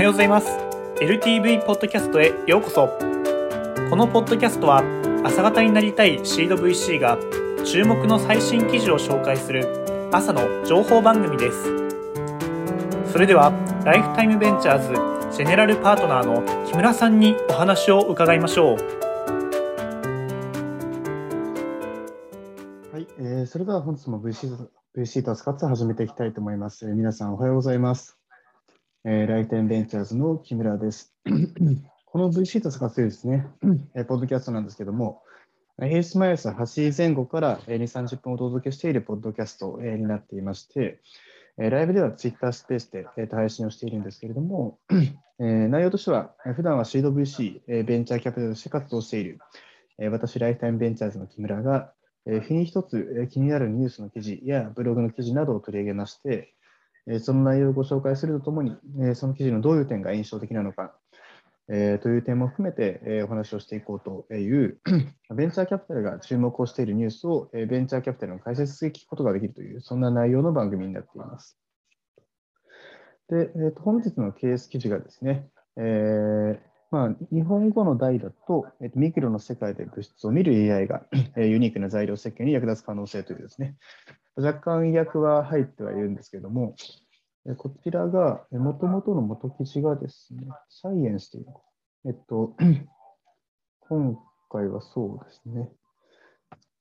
はようございます LTV ポッドキャストへようこそこのポッドキャストは朝方になりたいシード VC が注目の最新記事を紹介する朝の情報番組ですそれではライフタイムベンチャーズジェネラルパートナーの木村さんにお話を伺いましょうはい、えー、それでは本日も VC, VC と使って始めていきたいと思います。えー、皆さんおはようございます。えー、ライテンベンチャーズの木村です。この VC と使ってですね、えー、ポッドキャストなんですけども、平日毎朝8時前後から2、30分お届けしているポッドキャストになっていまして、ライブでは Twitter スペースで配信をしているんですけれども、内容としては、普段はシード VC、ベンチャーキャピタルとして活動している、私、ライフタイムベンチャーズの木村が、日に一つ気になるニュースの記事やブログの記事などを取り上げまして、その内容をご紹介するとともに、その記事のどういう点が印象的なのか、という点も含めて、お話をしていこうというベンチャーキャピタルが注目をしているニュースを、ベンチャーキャピタルの解説で聞くことができるという、そんな内容の番組になっています。で、えー、と本日のケース記事がですね、えーまあ、日本語の題だと、えー、とミクロの世界で物質を見る AI が、え、ユニークな材料設計に役立つ可能性というですね、若干意訳は入ってはいるんですけれども、こちらが、もともとの元記事がですね、サイエンスというえっと、今回はそうですね、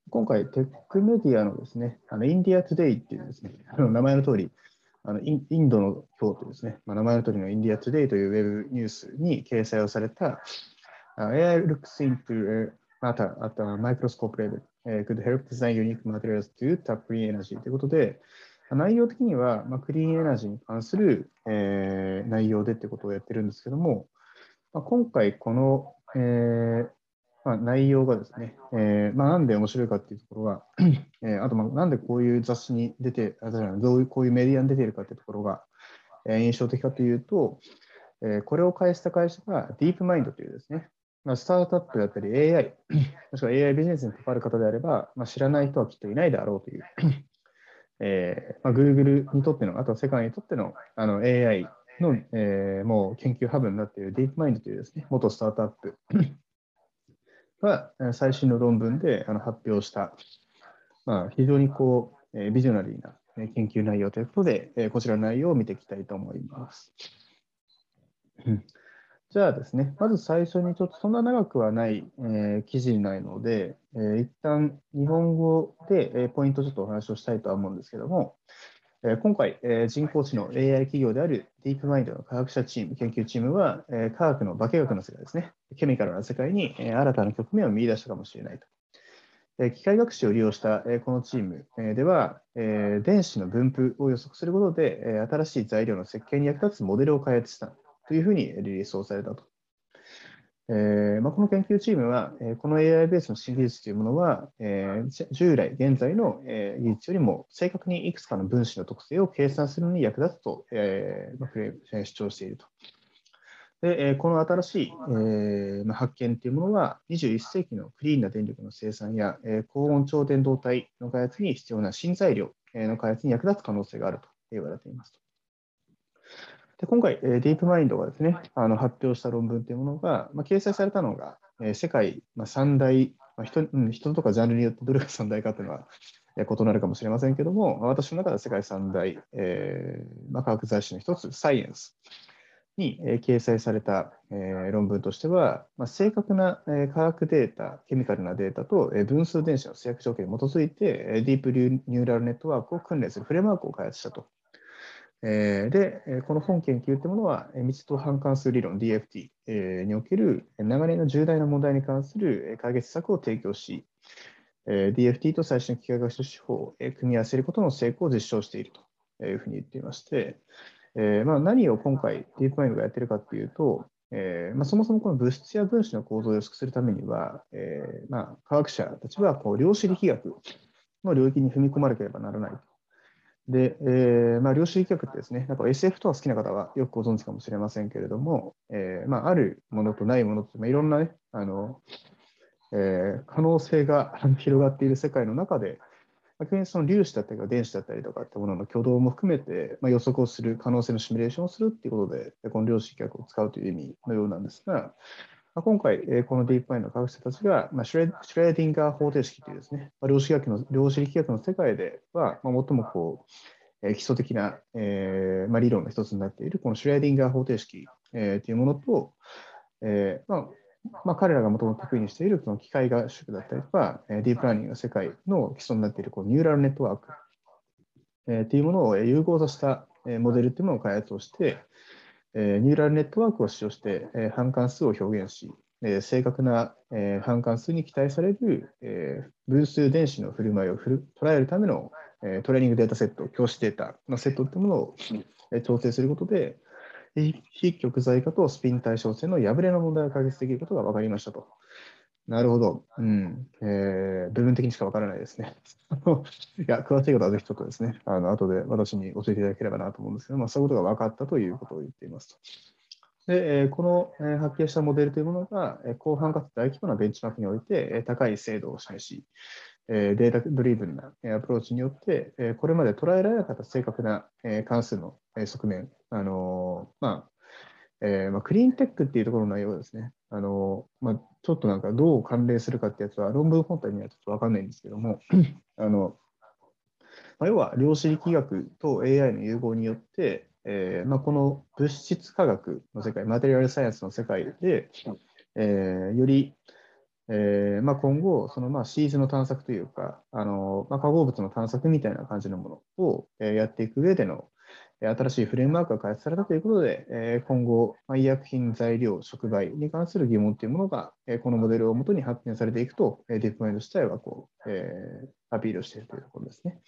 今回、テックメディアのですね、あの India Today っていうですね、あの名前の通り、あのインドの今日というですね、まあ、名前の通りの India Today というウェブニュースに掲載をされた、AI looks into matter at a microscope level、uh, could help design unique materials to tap clean energy ということで、内容的には、まあ、クリーンエナジーに関する、えー、内容でということをやってるんですけども、まあ、今回この、えーまあ、内容がですね、えーまあ、なんで面白いかっていうところが、えー、あとまあなんでこういう雑誌に出て、あどういうこういうメディアに出ているかっていうところが、えー、印象的かというと、えー、これを返した会社がディープマインドというですね、まあ、スタートアップだったり AI、もしくは AI ビジネスに関わる方であれば、まあ、知らない人はきっといないであろうという、えーまあ、Google にとっての、あとは世界にとってのあの AI の、えー、もう研究ハブになっているディープマインドというですね、元スタートアップが最新の論文であの発表した、まあ、非常にこう、えビジョナリーな研究内容ということで、えこちらの内容を見ていきたいと思います。じゃあですね、まず最初にちょっとそんな長くはない、えー、記事にないので、えー、一旦日本語で、えー、ポイントちょっとお話をしたいとは思うんですけども、え今回、え人工知能 AI 企業であるディープマインドの科学者チーム、研究チームは、え科学の化学の世界ですね、ケミカルな世界に、え新たな局面を見出したかもしれないと。機械学習を利用した、このチーム、では、電子の分布を予測することで、新しい材料の設計に役立つモデルを開発したというふうにリリースをされたと。えーまあ、この研究チームは、えー、この AI ベースの新技術というものは、えー、従来、現在の、えー、技術よりも正確にいくつかの分子の特性を計算するのに役立つと、えーまあ、主張していると。で、えー、この新しい、えーまあ、発見というものは、21世紀のクリーンな電力の生産や、えー、高温超電導体の開発に必要な新材料の開発に役立つ可能性があると言われていますと。で今回、ディープマインドがですね、あの発表した論文というものが、まあ、掲載されたのが、え世界、まあ、三大、まあ人、人とかジャンルによってどれが三大かというのは異なるかもしれませんけども、私の中では世界三大、えーまあ、科学雑誌の一つ、サイエンスに、えー、掲載された、えー、論文としては、まあ、正確な、えー、科学データ、ケミカルなデータと、えー、分数電子の制約条件に基づいて、えー、ディープニューラルネットワークを訓練するフレームワークを開発したとえで、この本研究というものは、密度反関数理論 DFT における長年の重大な問題に関する解決策を提供し、DFT と最新の機械学習手法を組み合わせることの成功を実証しているというふうに言っていまして、えまあ、何を今回 DeepMind がやっているかというと、えーまあ、そもそもこの物質や分子の構造を予測するためには、えーまあ、科学者たちはこう量子力学の領域に踏み込まなければならないで、えーまあ、量子力学ってですね、なんか SF とは好きな方はよくご存知かもしれませんけれども、えーまあ、あるものとないものと、まあ、いろんなね、あのえー、可能性が 広がっている世界の中で、まあ、その粒子だったりとか電子だったりとかってものの挙動も含めて、まあ、予測をする可能性のシミュレーションをするっていうことで、この量子力学を使うという意味のようなんですが、まあ、今回、この DeepMind の科学者たちが、まあ、シュレシュレーディンガー方程式というですね、まあ、量子学の量子力学の世界では、まあ、最もこう、基礎的な、えーまあ、理論の一つになっている、このシュレーディンガー方程式、えー、というものと、えーまあまあ、彼らがもともと得意にしているその機械学習だったりとか、ディープラーニングの世界の基礎になっているこうニューラルネットワーク、えー、というものを融合させたモデルというものを開発をして、えー、ニューラルネットワークを使用して、えー、半関数を表現し、えー、正確な、えー、半関数に期待される、えー、分数電子の振る舞いを捉えるための、えー、トレーニングデータセット、教師データのセットというものを、えー、調整することで、非極在化とスピン対称性の破れの問題を解決できることが分かりましたと。なるほど。うん。えー、部分的にしか分からないですね。いや、詳しいことはぜひちょっとですね、あの後で私に教えていただければなと思うんですけど、まあ、そういうことが分かったということを言っていますと。で、えー、この、えー、発見したモデルというものが、えー、広範かつ大規模なベンチマークにおいて、えー、高い精度を示し、えー、データドリブンなアプローチによって、えー、これまで捉えられなかった正確な、えー、関数の、えー、側面、あのー、まあえーまあ、クリーンテックっていうところの内容ですね、あのまあ、ちょっとなんかどう関連するかってやつは論文本体にはちょっとわかんないんですけども、あのまあ、要は量子力学と AI の融合によって、えーまあ、この物質科学の世界、マテリアルサイエンスの世界で、えー、より、えーまあ、今後、そのまあシーズの探索というか、あのまあ、化合物の探索みたいな感じのものを、え、やっていく上での、新しいフレームワークが開発されたということで、今後、医薬品、材料、触媒に関する疑問というものが、このモデルをもとに発展されていくと、ディープマインド自体はこう、え、アピールしているというところですね。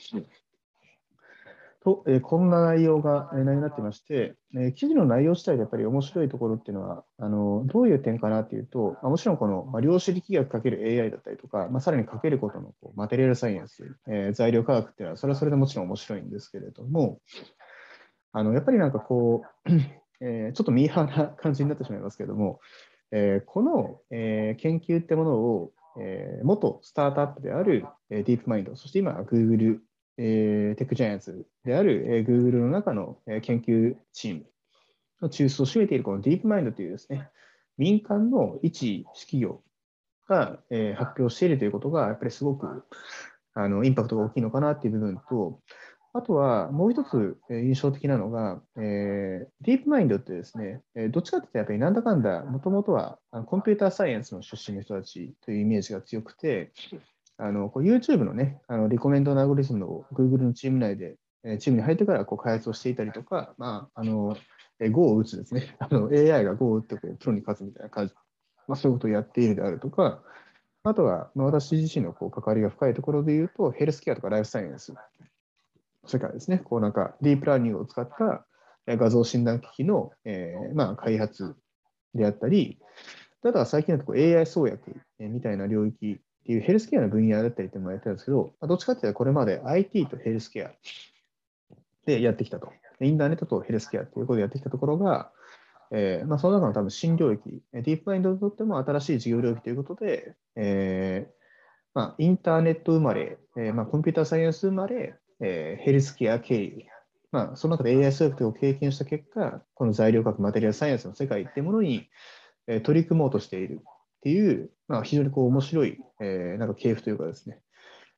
と、えこんな内容が内容になっていまして、え記事の内容自体でやっぱり面白いところっていうのは、あのどういう点かなっていうと、まもちろんこの、ま量子力学かける AI だったりとか、まあ、さらにかけることのこうマテリアルサイエンス、え、材料科学っていうのは、それはそれでもちろん面白いんですけれども、あのやっぱりなんかこう、えー、ちょっとミーハーな感じになってしまいますけれども、えー、この、えー、研究ってものを、えー、元スタートアップである、えー、ディープマインド、そして今、Google、えー、テックジャイアンツである、えー、Google の中の、えー、研究チームの中枢を占めているこのディープマインドというですね、民間の一企業が、えー、発表しているということが、やっぱりすごくあのインパクトが大きいのかなっていう部分と、あとはもう一つ印象的なのが、えー、ディープマインドってですね、えどっちかというとやっぱりなんだかんだ、もともとはコンピューターサイエンスの出身の人たちというイメージが強くて、あのこう YouTube のね、あのリコメンドのアゴリズムを Google のチーム内で、えチームに入ってからこう開発をしていたりとか、まあ、あのえ Go を打つですね、あの AI が Go を打ってこうプロに勝つみたいな感じ、まあ、そういうことをやっているであるとか、あとは、まあ、私自身のこう関わりが深いところで言うと、ヘルスケアとかライフサイエンス。世界ですね、こうなんかディープラーニングを使った画像診断機器の、えー、まあ、開発であったり、ただ最近だとこう AI 創薬みたいな領域っていうヘルスケアの分野だったりっていうのもやってるんですけど、どっちかっていうとこれまで IT とヘルスケアでやってきたと。インターネットとヘルスケアということでやってきたところが、えーまあ、その中の多分新領域、ディープマインドにとっても新しい事業領域ということで、えーまあ、インターネット生まれ、えーまあ、コンピューターサイエンス生まれ、えー、ヘルスケア経由、まあ、その中で AI 数学を経験した結果、この材料学、マテリアルサイエンスの世界ってものに、えー、取り組もうとしているっていう、まあ、非常にこう面白い、えー、なんか系譜というかですね、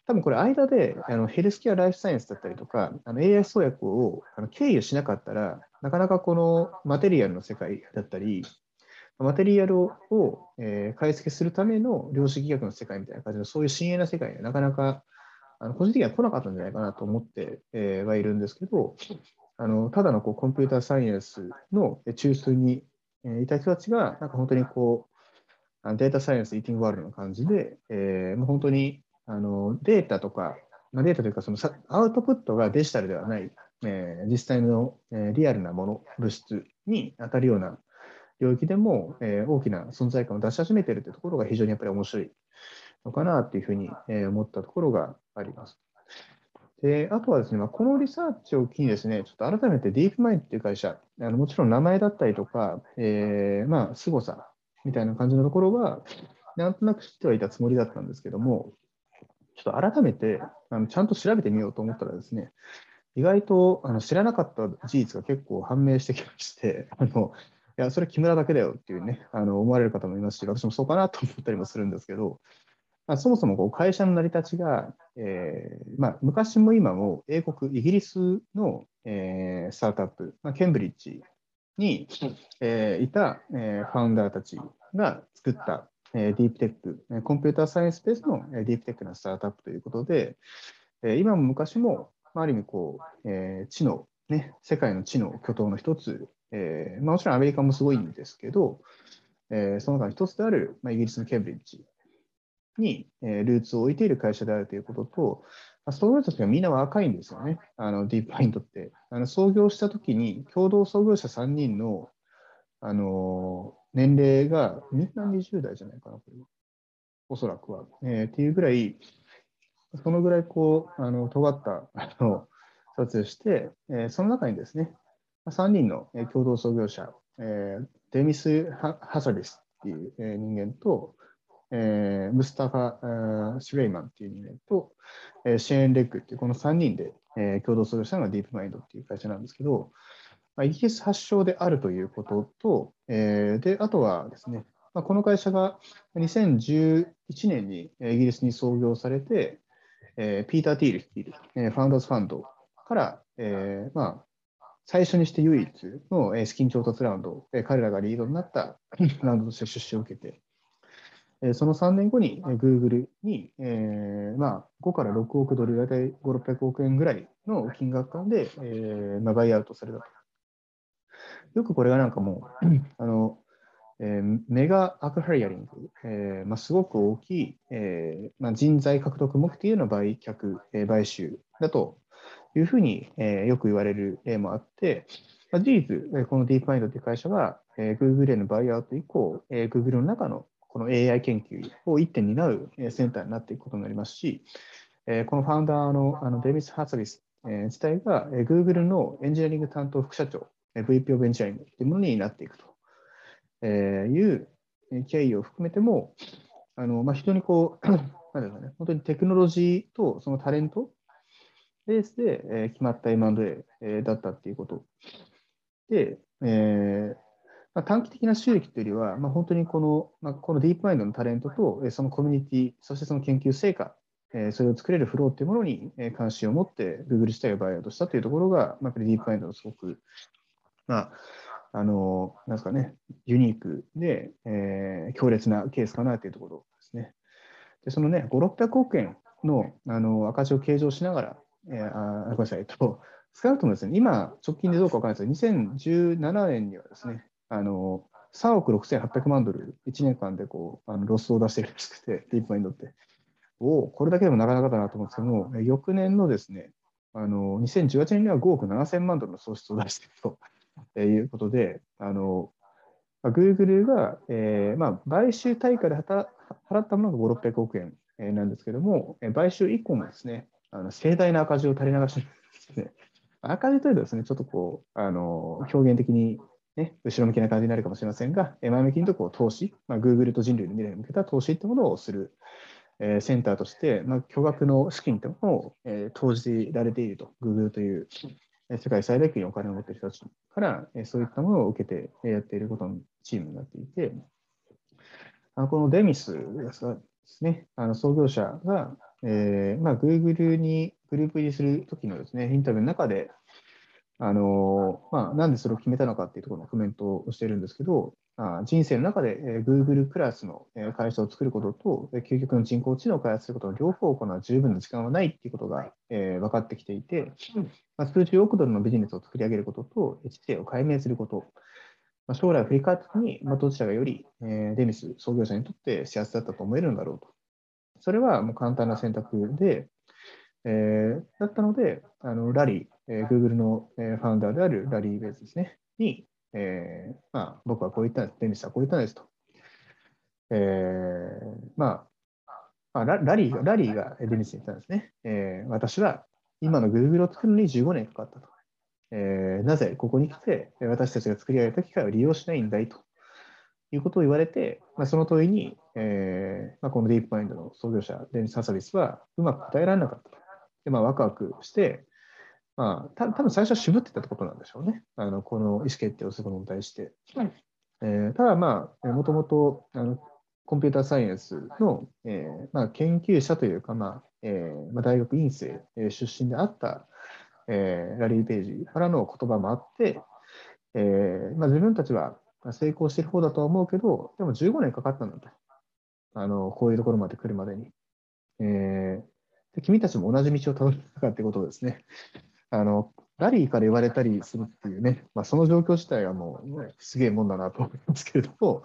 多分これ間であのヘルスケアライフサイエンスだったりとか、あの AI 創薬をあの経由しなかったら、なかなかこのマテリアルの世界だったり、マテリアルを、えー、解析するための量子力学の世界みたいな感じの、そういう深淵な世界にはなかなかあの個人的には来なかったんじゃないかなと思って、え、はいるんですけど、あのただのこうコンピューターサイエンスの中枢に、いた人たちが、なんか本当にこう、データサイエンス、イーティングワールドの感じで、えー、本当にあのデータとか、まあ、データというかそのアウトプットがデジタルではない、えー、実際の、え、リアルなもの、物質に当たるような領域でも、えー、大きな存在感を出し始めているというところが非常にやっぱり面白い。のかなというふうに思ったところがあります。であとはですね、まあ、このリサーチを機にですね、ちょっと改めてディープマインドっていう会社、あのもちろん名前だったりとか、えー、まあ、凄さみたいな感じのところは、なんとなく知ってはいたつもりだったんですけども、ちょっと改めてあのちゃんと調べてみようと思ったらですね、意外とあの知らなかった事実が結構判明してきまして、あのいや、それ木村だけだよっていうね、あの思われる方もいますし、私もそうかなと思ったりもするんですけど、まあ、そもそもこう会社の成り立ちが、えーまあ、昔も今も英国、イギリスの、えー、スタートアップ、まあ、ケンブリッジに、えー、いた、えー、ファウンダーたちが作った、えー、ディープテック、コンピューターサイエンスベースのディープテックなスタートアップということで、えー、今も昔も、まあ、ある意味こう、えー、知の、ね、世界の知の巨頭の一つ、えーまあ、もちろんアメリカもすごいんですけど、えー、その中の一つである、まあ、イギリスのケンブリッジ。に、ルーツを置いている会社であるということと、まあ、そういう人たちがみんな若いんですよね、あのディープマインドって。あの創業したときに、共同創業者3人の、あの年齢がみんな20代じゃないかな、これは。おそらくは。えー、っていうぐらい、そのぐらいこう、あの尖ったあの撮影して、えー、その中にですね、3人の共同創業者、えー、デミス・ハサリスっていう人間と、えー、ムスタファ・シュレイマンっていう人間と、えー、シェーン・レッグっていうこの3人で、えー、共同創業したのがディープマインドっていう会社なんですけど、まあ、イギリス発祥であるということと、えー、であとはですね、まあ、この会社が2011年にイギリスに創業されて、えー、ピーター・ティール率いる、えー、ファウンダーズファンドから、えーまあ、最初にして唯一の資金調達ラウンド、彼らがリードになったラウンドとして出資を受けて、その3年後に Google に、えーまあ、5から6億ドル、大体5、600億円ぐらいの金額感で、えーまあ、バイアウトされた。よくこれがなんかもう、あのえー、メガアクハリアリング、えーまあ、すごく大きい、えーまあ、人材獲得目的の売却、えー、買収だというふうに、えー、よく言われる例もあって、まあ、事実、このディープマインドという会社は、えー、Google へのバイアウト以降、えー、Google の中のこの AI 研究を一点担うセンターになっていくことになりますし、このファウンダーのあのデビス・ハツビス自体が Google のエンジニアリング担当副社長、VP オブエンジニアリングというものになっていくという経緯を含めても、あのまあ、非常にこう、なんですかね、本当にテクノロジーとそのタレントベースで決まった M&A だったっていうこと。で、えー、まあ、短期的な収益というよりは、まあ、本当にこの,、まあ、このディープマインドのタレントと、そのコミュニティ、そしてその研究成果、それを作れるフローというものに関心を持って、Google 自体をバイアウトしたというところが、まあ、 DeepMind のすごく、まあ、あの、なんですかね、ユニークで、えー、強烈なケースかなというところですね。で、そのね、5、600億円のあの赤字を計上しながら、えー、あごめんなさい、えっと、少なくともですね、今、直近でどうかわからないですが、2017年にはですね、あの3億6800万ドル、1年間でこうあのロスを出してるらしくて、 DeepMind って。おこれだけでもなかなかだなと思うんですけども、翌年のですね、あの2018年には5億7000万ドルの喪失を出しているということで、あの Google が、えーまあ、買収対価で払ったものが5、600億円なんですけども、買収以降もですね、あの盛大な赤字を垂れ流してるんですね。赤字というとですね、ちょっとこう、あの表現的にね、後ろ向きな感じになるかもしれませんが、前向きにとこう投資、まあ、Google と人類の未来に向けた投資というものをする、えー、センターとして、まあ、巨額の資金というものを、えー、投じられていると、Google という、え、世界最大級にお金を持っている人たちから、えー、そういったものを受けてやっていることのチームになっていて、あのこのデミスですね、あの創業者が、えーまあ、Google にグループ入りするときのですね、インタビューの中で、あのまあ、なんでそれを決めたのかっていうところのコメントをしてるんですけど、あ人生の中で、えー、Google クラスの会社を作ることと、え究極の人工知能を開発することの両方を行う十分な時間はないっていうことが、えー、分かってきていて、まあ、数十億ドルのビジネスを作り上げることと、知性を解明すること、まあ、将来を振り返ったときに、まあ、どちらがより、えー、デミス創業者にとって幸せだったと思えるんだろうと。それはもう簡単な選択で、えー、だったので、あのラリー、えー、Google の、えー、ファウンダーであるラリー・ベースですね、に、えーまあ、僕はこう言ったんです、デニスはこう言ったんですと。えーまああ、ララリーラリーがデニスに言ったんですね。えー、私は今の Google を作るのに15年かかったと。えー、なぜここに来て私たちが作り上げた機械を利用しないんだいということを言われて、まあ、その問いに、えーまあ、このディープマインドの創業者、デニス・ハサビスはうまく答えられなかったと。でまあ、ワクワクして、まあ、た多分最初は渋ってたってことなんでしょうね。あのこの意思決定をすることに対して。えー、ただ、まあ、もともとコンピューターサイエンスの、えーまあ、研究者というか、まあえーまあ、大学院生、えー、出身であった、えー、ラリー・ページからの言葉もあって、えーまあ、自分たちは成功している方だとは思うけど、でも15年かかったんだと。あのこういうところまで来るまでに。えー、で君たちも同じ道をたどったかってことをですね、あのラリーから言われたりするっていうね、まあ、その状況自体はもう、すげえもんだなと思いますけれども、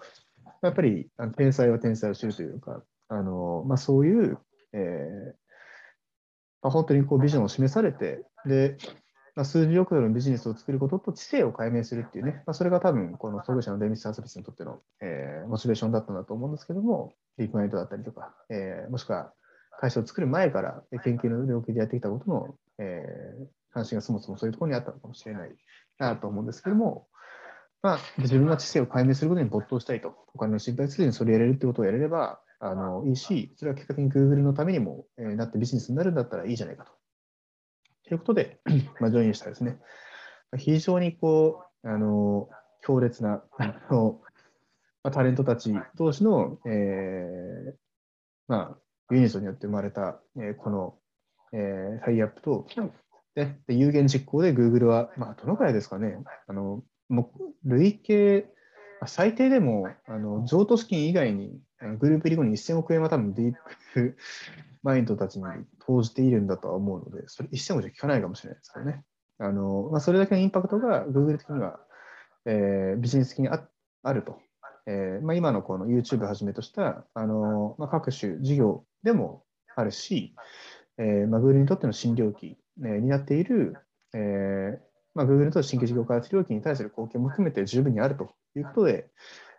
やっぱりあの天才は天才を知るというか、あのまあ、そういう、えーまあ、本当にこうビジョンを示されて、でまあ、数十億ドルのビジネスを作ることと知性を解明するっていうね、まあ、それが多分、この創業者のデミス・サービスにとっての、えー、モチベーションだったんだと思うんですけども、ディープマインドだったりとか、えー、もしくは会社を作る前から研究の領域でやってきたことの、えー、関心がそもそもそういうところにあったのかもしれないなと思うんですけども、まあ、自分は知性を解明することに没頭したいと、お金の心配せずにそれをやれるってことをやれればあのいいし、それは結果的に Google のためにも、えー、なってビジネスになるんだったらいいじゃないかと。ということで、まあ、ジョインしたですね。非常にこう、あの、強烈な、あの、まあ、タレントたち同士の、えー、まあ、ユニットによって生まれた、えー、この、えー、タイアップと、でで有言実行で Google は、まあ、どのくらいですかね、あのも累計、最低でもあの譲渡資金以外にグループリーグに1000億円は多分ディープ マインドたちに投じているんだとは思うので、それ1000億じゃ効かないかもしれないですけどね。あのまあ、それだけのインパクトが Google 的には、えー、ビジネス的にああると。えーまあ、今のこの YouTube をはじめとしたあの、まあ、各種事業でもあるし、えーまあ、Google にとっての新領域、えー、になっている、えーまあ、Google と新規事業開発領域に対する貢献も含めて十分にあるということで、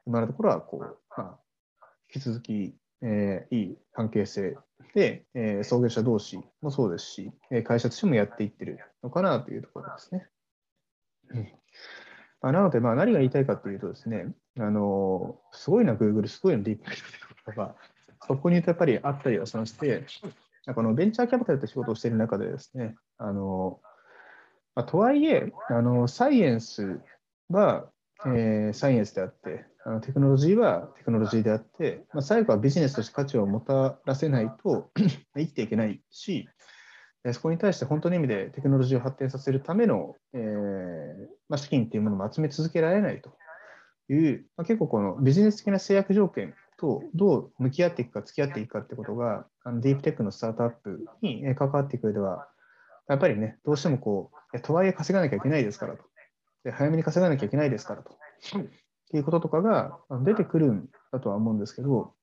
今のところはこう、まあ、引き続き、えー、いい関係性で、えー、創業者同士もそうですし、会社としてもやっていってるのかなというところですね。まあ、なので、まあ、何が言いたいかというとですね、あのすごいな、Google、すごいな、ディープということが、そこに言うとやっぱりあったりはしまして、このベンチャーキャピタルと仕事をしている中でですね、あのまあ、とはいえあの、サイエンスは、えー、サイエンスであって、あのテクノロジーはテクノロジーであって、まあ、最後はビジネスとして価値をもたらせないと 生きていけないし、そこに対して本当の意味でテクノロジーを発展させるための、えーまあ、資金というものも集め続けられないという、まあ、結構このビジネス的な制約条件とどう向き合っていくか、付き合っていくかってことが、あのディープテックのスタートアップに関わっていく上では、やっぱりね、どうしてもこう、とはいえ稼がなきゃいけないですからと。で早めに稼がなきゃいけないですからと。っていうこととかが出てくるんだとは思うんですけど、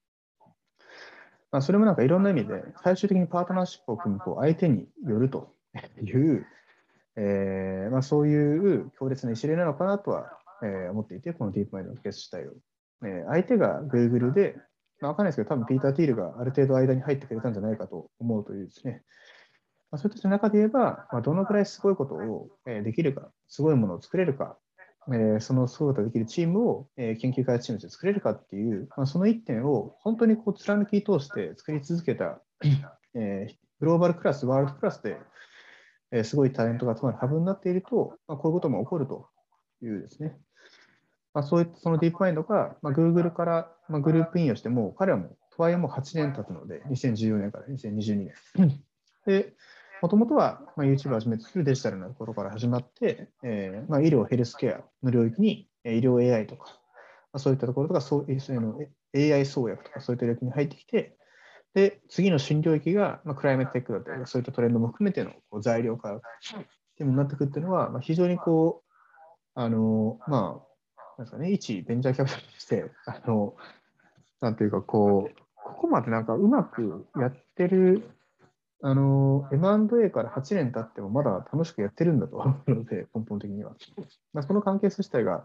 まあ、それもなんかいろんな意味で、最終的にパートナーシップを組むこう相手によるという、えーまあ、そういう強烈な一例なのかなとは、えー、思っていて、このディープマインドのケース自体を。えー、相手が Google で、まあ、わかんないですけど、多分ピーター・ティールがある程度間に入ってくれたんじゃないかと思うというですね、まあ、そういった中で言えば、まあ、どのくらいすごいことを、えー、できるか、すごいものを作れるか、えー、そのすごいことができるチームを、えー、研究開発チームで作れるかっていう、まあ、その一点を本当にこう貫き通して作り続けた、えー、グローバルクラス、ワールドクラスで、えー、すごいタレントが集まるハブになっていると、まあ、こういうことも起こるというですね、まあ、そういったそのディープマインドが、まあ、Google から、まあ、グループインをしても、彼はもう、とはいえもう8年経つので、2014年から2022年。で、もともとは、まあ、YouTube をはじめとするデジタルなところから始まって、えーまあ、医療、ヘルスケアの領域に、医療 AI とか、まあ、そういったところとか、そうの AI 創薬とか、そういった領域に入ってきて、で、次の新領域が、まあ、クライメットテックだったり、そういったトレンドも含めてのこう材料化っていうのになってくっていうのは、まあ、非常にこう、あの、まあ、なんですかね、一ベンチャーキャピタルとして、あの、なんていうか、こう、ここまでなんかうまくやってる、あの、M&A から8年経ってもまだ楽しくやってるんだと思うので、根本的には。まあ、その関係性自体が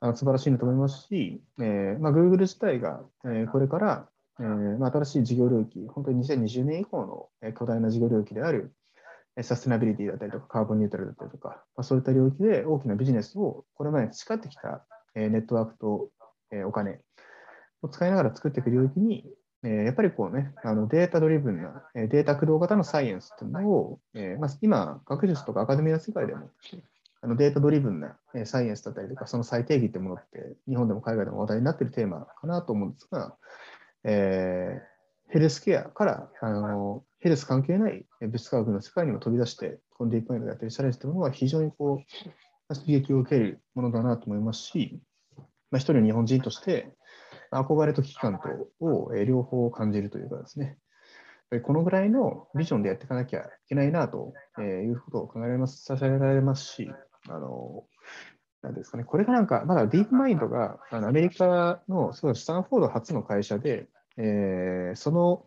あの素晴らしいなと思いますし、えーまあ、Google 自体が、えー、これから、えーまあ、新しい事業領域、本当に2020年以降の、えー、巨大な事業領域である、サステナビリティだったりとか、カーボンニュートラルだったりとか、まあ、そういった領域で大きなビジネスをこれまで培ってきたネットワークとお金を使いながら作っていく領域にえ、やっぱりこうね、あのデータドリブンな、えデータ駆動型のサイエンスっていうのを、えまあ、今、学術とかアカデミーの世界でも、あのデータドリブンなサイエンスだったりとか、その最定義ってものって、日本でも海外でも話題になっているテーマかなと思うんですが、えー、ヘルスケアからあのヘルス関係ない物質科学の世界にも飛び出して、このディープマインドでやってるチャレンジというものは非常にこう刺激を受けるものだなと思いますし、まあ、一人の日本人として、憧れと危機感とを両方感じるというかですね、このぐらいのビジョンでやっていかなきゃいけないなということを考えられます、させられますし、あの、なんですかね、これがなんか、まだディープマインドがあのアメリカのそうスタンフォード初の会社で、えー、その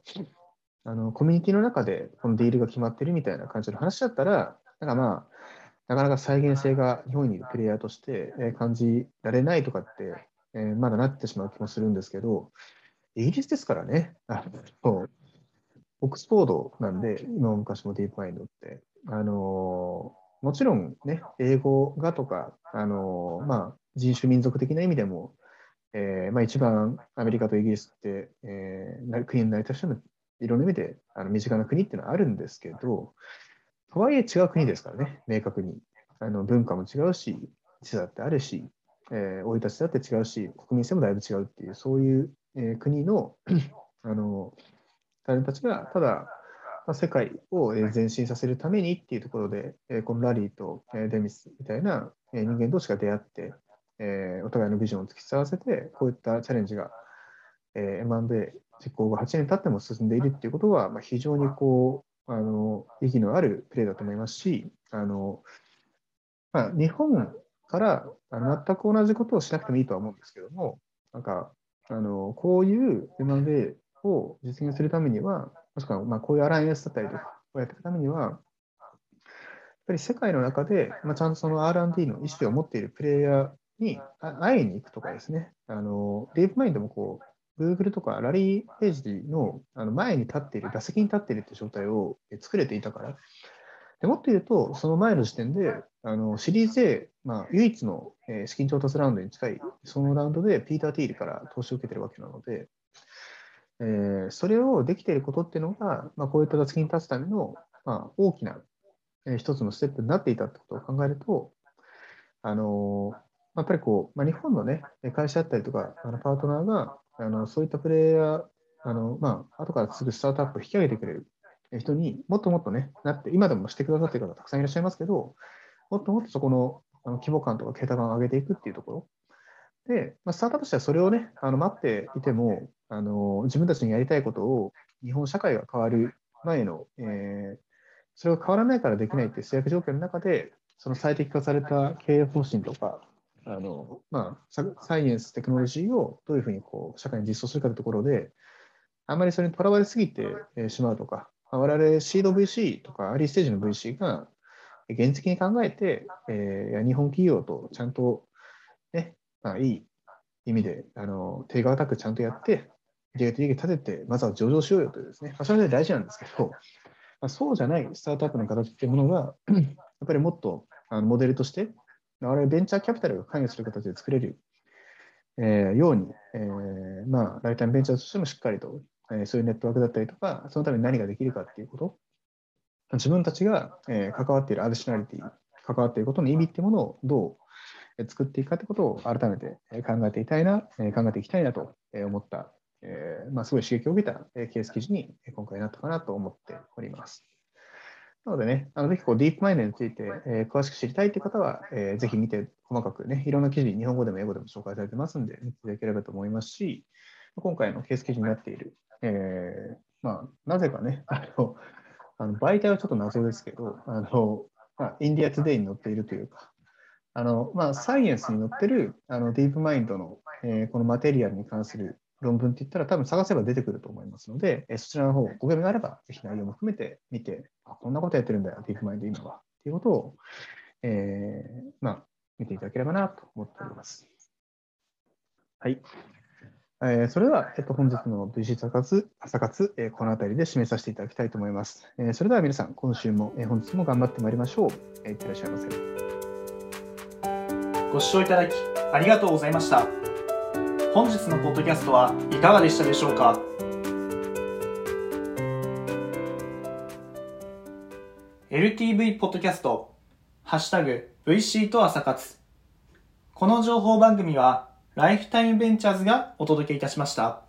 あのコミュニティの中でこのディールが決まってるみたいな感じの話だったら、なんかまあ、なかなか再現性が日本にいるプレイヤーとして感じられないとかってえー、まだなってしまう気もするんですけど、イギリスですからね、あのオックスフォードなんで、今も昔もディープマインドって、あのもちろんね、英語がとか、あのまあ、人種民族的な意味でも、えーまあ、一番アメリカとイギリスって、えー、国になりたしてのいろんな意味であの身近な国っていうのはあるんですけど、とはいえ違う国ですからね、明確に。あの文化も違うし、地だってあるし、えー、生い立ちだって違うし、国民性もだいぶ違うっていう、そういう、えー、国の あのタレントたちが、ただ、まあ、世界を前進させるためにっていうところで、えー、このラリーと、えー、デミスみたいな、えー、人間同士が出会って、えー、お互いのビジョンを突き伝わせて、こういったチャレンジが、えー、M&A 実行後8年経っても進んでいるっていうことは、まあ、非常にこう、あの意義のあるプレーだと思いますし、あのまあ、日本から全く同じことをしなくてもいいとは思うんですけども、なんか、あのこういう M&A を実現するためには、もしくはまあこういうアライアンスだったりとかをやっていくためには、やっぱり世界の中で、まあ、ちゃんとその R&D の意思を持っているプレイヤーに会いに行くとかですね、あのディープマインドもこう、Google とかラリー・ページのあの前に立っている、打席に立っているという状態を作れていたから、でもっと言うと、その前の時点で、あのシリーズ A、まあ、唯一の、資金調達ラウンドに近い、そのラウンドでピーター・ティールから投資を受けているわけなので、えー、それをできていることっていうのが、まあ、こういった打席に立つための、まあ、大きな、えー、一つのステップになっていたってことを考えると、あのやっぱりこう、まあ、日本の、ね、会社だったりとか、あのパートナーがあのそういったプレイヤー、あのまあ後からすぐスタートアップを引き上げてくれる人にもっともっとね、なって、今でもしてくださってる方たくさんいらっしゃいますけど、もっともっとそこのあの規模感とか桁感を上げていくっていうところ。で、まあ、スタートアップとしてはそれをね、あの待っていてもあの、自分たちにやりたいことを日本社会が変わる前の、えー、それが変わらないからできないっていう制約条件の中で、その最適化された経営方針とか、あのまあ、サイエンス、テクノロジーをどういうふうにこう社会に実装するかというところで、あまりそれにとらわれすぎてしまうとか、我々シード VC とかアーリーステージの VC が現実的に考えて、えー、日本企業とちゃんと、ね、まあ、いい意味で、あの、手が高くちゃんとやって、利益立てて、まずは上場しようよというですね、まあ、それで大事なんですけど、まあ、そうじゃないスタートアップの形っていうものが、やっぱりもっとあのモデルとして、我々ベンチャーキャピタルが関与する形で作れる、えー、ように、えー、まあ、ライターベンチャーとしてもしっかりと、えー、そういうネットワークだったりとか、そのために何ができるかっていうこと、自分たちが、え関わっているアディショナリティ、関わっていることの意味っていうものをどう作っていくかということを改めて考えていたいな、考えていきたいなと思った、えまあ、すごい刺激を受けたケース記事に今回なったかなと思っております。なのでね、あのぜひこうディープマインドについて、え詳しく知りたいという方は、えー、ぜひ見て、細かくね、いろんな記事、日本語でも英語でも紹介されてますんで、見ていただければと思いますし、今回のケース記事になっている、えー、まあ、なぜかね、あのあの媒体はちょっと謎ですけど、あのまあ、 India Today に載っているというか、あのまあ、サイエンスに載ってるあの DeepMind の、えー、このマテリアルに関する論文って言ったら多分探せば出てくると思いますので、えそちらの方ご興味があれば、ぜひ内容も含めて見て、あ、こんなことやってるんだよ、 DeepMind 今は。っていうことを、えー、まあ、見ていただければなと思っております。はい。えー、それでは、えっと、本日の VC 朝活、朝活、えー、この辺りで締めさせていただきたいと思います。えー、それでは皆さん、今週も、えー、本日も頑張ってまいりましょう。えー、いってらっしゃいませ。ご視聴いただき、ありがとうございました。本日のポッドキャストはいかがでしたでしょうか？LTV ポッドキャストハッシュタグ VC と朝活この情報番組はライフタイムベンチャーズがお届けいたしました。